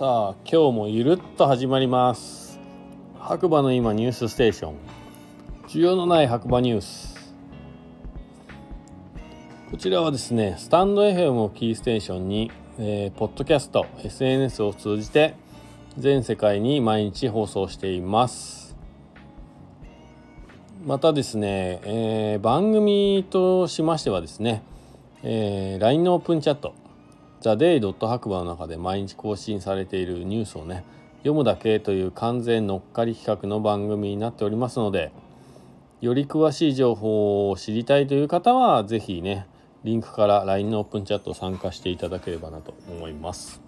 さあ今日もゆるっと始まります。白馬の今ニュースステーション。需要のない白馬ニュース。こちらはですねスタンド FM をキーステーションに、えー、ポッドキャスト SNS を通じて全世界に毎日放送しています。またですね、えー、番組としましてはですね、えー、LINE のオープンチャットザ・デイ・ドット白馬の中で毎日更新されているニュースをね読むだけという完全乗っかり企画の番組になっておりますのでより詳しい情報を知りたいという方は是非ねリンクから LINE のオープンチャット参加していただければなと思います。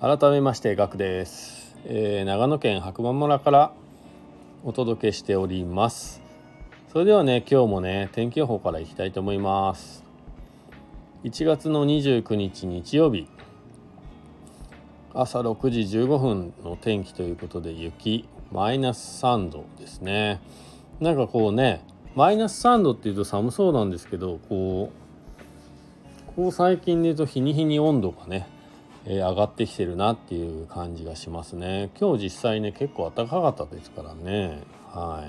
改めましてガクです、えー、長野県白馬村からお届けしております。それではね今日もね天気予報からいきたいと思います。1月の29日日曜日。朝6時15分の天気ということで雪マイナス3度ですね。なんかこうねマイナス3度っていうと寒そうなんですけどこうこう最近で言うと日に日に温度がね、えー、上がってきてるなっていう感じがしますね。今日実際ね結構暖かかったですからね。は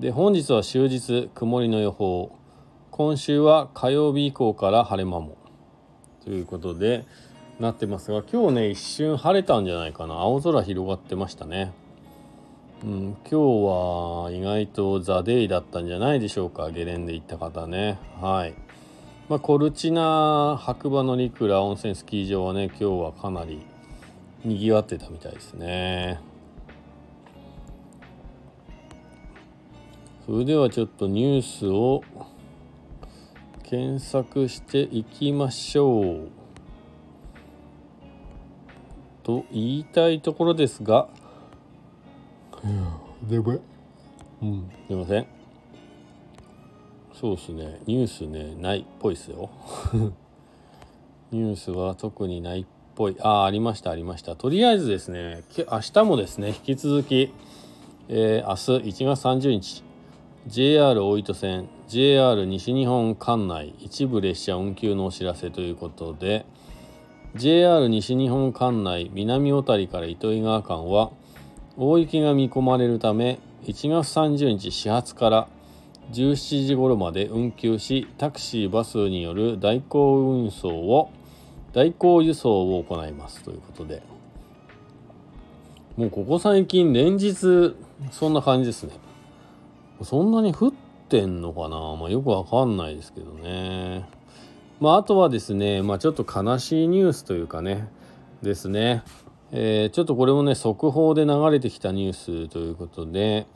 い。で本日は終日曇りの予報。今週は火曜日以降から晴れ間も。ということでなってますが今日ね一瞬晴れたんじゃないかな。青空広がってましたね。うん今日は意外とザ・デイだったんじゃないでしょうか。ゲレンデ行った方ね。はい。まあ、コルチナ白馬のリクラ温泉スキー場はね今日はかなりにぎわってたみたいですね。それではちょっとニュースを検索していきましょう。と言いたいところですが、でも、うん、すいません。そうっすね、ニュースね、ないっぽいっすよ。ニュースは特にないっぽい。ああ、ありました、ありました。とりあえずですね、明日もですね、引き続き、えー、明日1月30日、JR 大糸線 JR 西日本管内一部列車運休のお知らせということで JR 西日本管内南小谷から糸魚川間は大雪が見込まれるため1月30日始発から17時頃まで運休しタクシーバスによる代行運送を代行輸送を行いますということで。もうここ最近連日そんな感じですね。そんなに降ってんのかな、まあ、よくわかんないですけどね。まあ、あとはですね、まあ、ちょっと悲しいニュースというかね、ですね。えー、ちょっとこれもね、速報で流れてきたニュースということで、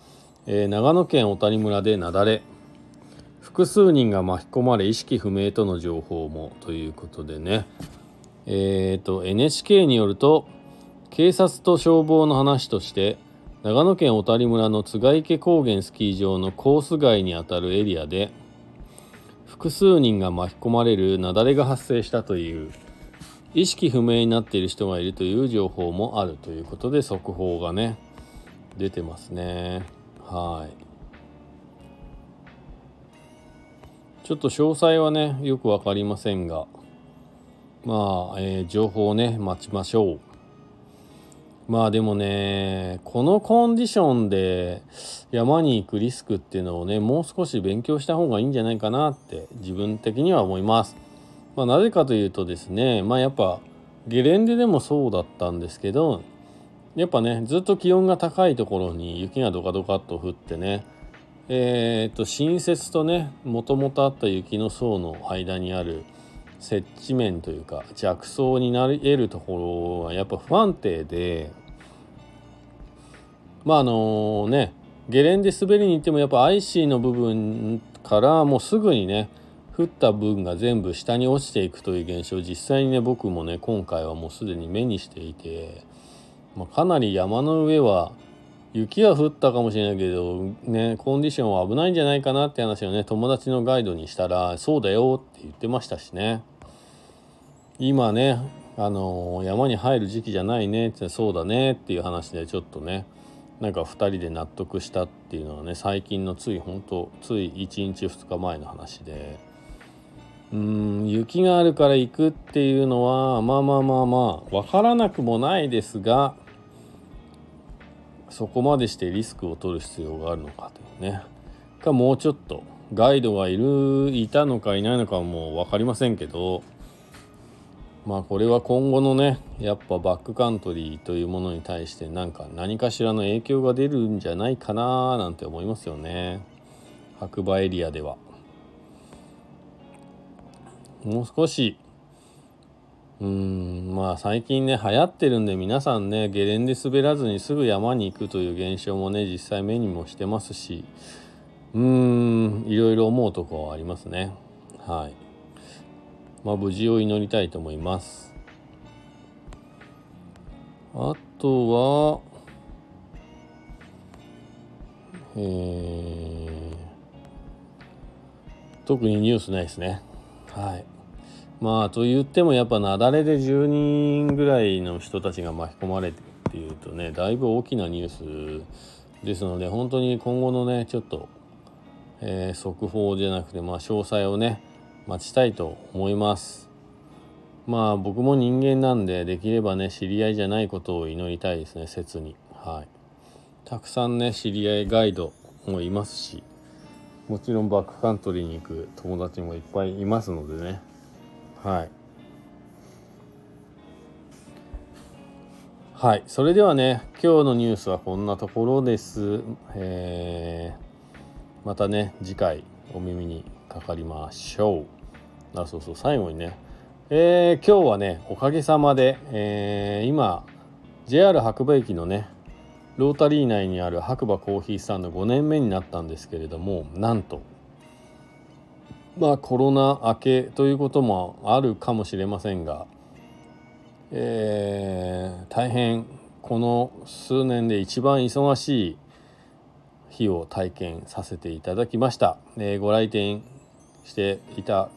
えー、長野県小谷村で雪崩。複数人が巻き込まれ意識不明との情報もということでね。えっ、ー、と、NHK によると、警察と消防の話として、長野県小谷村の津賀池高原スキー場のコース外にあたるエリアで複数人が巻き込まれる雪崩が発生したという意識不明になっている人がいるという情報もあるということで速報がね出てますね。はい。ちょっと詳細はねよく分かりませんがまあ、えー、情報をね待ちましょう。まあでもね、このコンディションで山に行くリスクっていうのをね、もう少し勉強した方がいいんじゃないかなって自分的には思います。まあなぜかというとですね、まあやっぱゲレンデでもそうだったんですけど、やっぱね、ずっと気温が高いところに雪がドカドカっと降ってね、えー、っと、新雪とね、もともとあった雪の層の間にある接地面というか弱層になり得るところはやっぱ不安定でまああのねゲレンデ滑りに行ってもやっぱアイシーの部分からもうすぐにね降った分が全部下に落ちていくという現象。実際にね僕もね今回はもうすでに目にしていて、まあ、かなり山の上は雪は降ったかもしれないけどねコンディションは危ないんじゃないかなって話をね友達のガイドにしたらそうだよって言ってましたしね。今ねあの山に入る時期じゃないねってそうだねっていう話でちょっとねなんか2人で納得したっていうのはね最近のつい本当つい1日2日前の話で。うん雪があるから行くっていうのはまあまあまあまあ分からなくもないですがそこまでしてリスクを取る必要があるのかというね。かもうちょっとガイドがいるいたのかいないのかはもう分かりませんけどまあこれは今後のねやっぱバックカントリーというものに対してなんか何かしらの影響が出るんじゃないかななんて思いますよね。白馬エリアでは。もう少しうんまあ最近ね流行ってるんで皆さんねゲレンデ滑らずにすぐ山に行くという現象もね実際目にもしてますしうーんいろいろ思うとこはありますね。はい。まあ無事を祈りたいと思います。あとはえー、特にニュースないですね。はい。まあと言ってもやっぱ雪崩で10人ぐらいの人たちが巻き込まれてっていうとねだいぶ大きなニュースですので本当に今後のねちょっと、えー、速報じゃなくてまあ詳細をね待ちたいと思います。まあ僕も人間なんでできればね知り合いじゃないことを祈りたいですね切に。はい。たくさんね知り合いガイドもいますしもちろんバックカントリーに行く友達もいっぱいいますのでね。はい。はい。それではね今日のニュースはこんなところです、えー、またね次回お耳にかかりましょう。あそうそう最後にね。えー、今日はねおかげさまで、えー、今 JR 白馬駅のねロータリー内にある白馬コーヒースタンド5年目になったんですけれどもなんとまあコロナ明けということもあるかもしれませんが、えー、大変この数年で一番忙しい日を体験させていただきました、えー、ご来店していた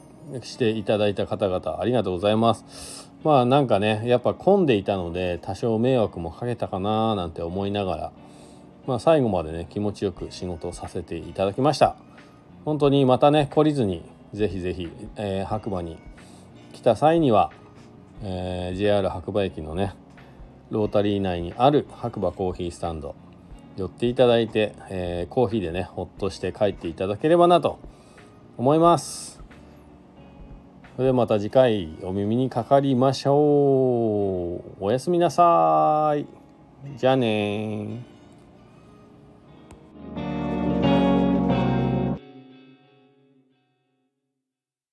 していただいた方々ありがとうございます。まあなんかねやっぱ混んでいたので多少迷惑もかけたかななんて思いながらまあ最後までね気持ちよく仕事をさせていただきました。本当にまたね懲りずにぜひぜひ、えー、白馬に来た際には、えー、JR 白馬駅のねロータリー内にある白馬コーヒースタンド寄っていただいて、えー、コーヒーでねほっとして帰っていただければなと思いますそれではまた次回お耳にかかりましょう。おやすみなさい。じゃあね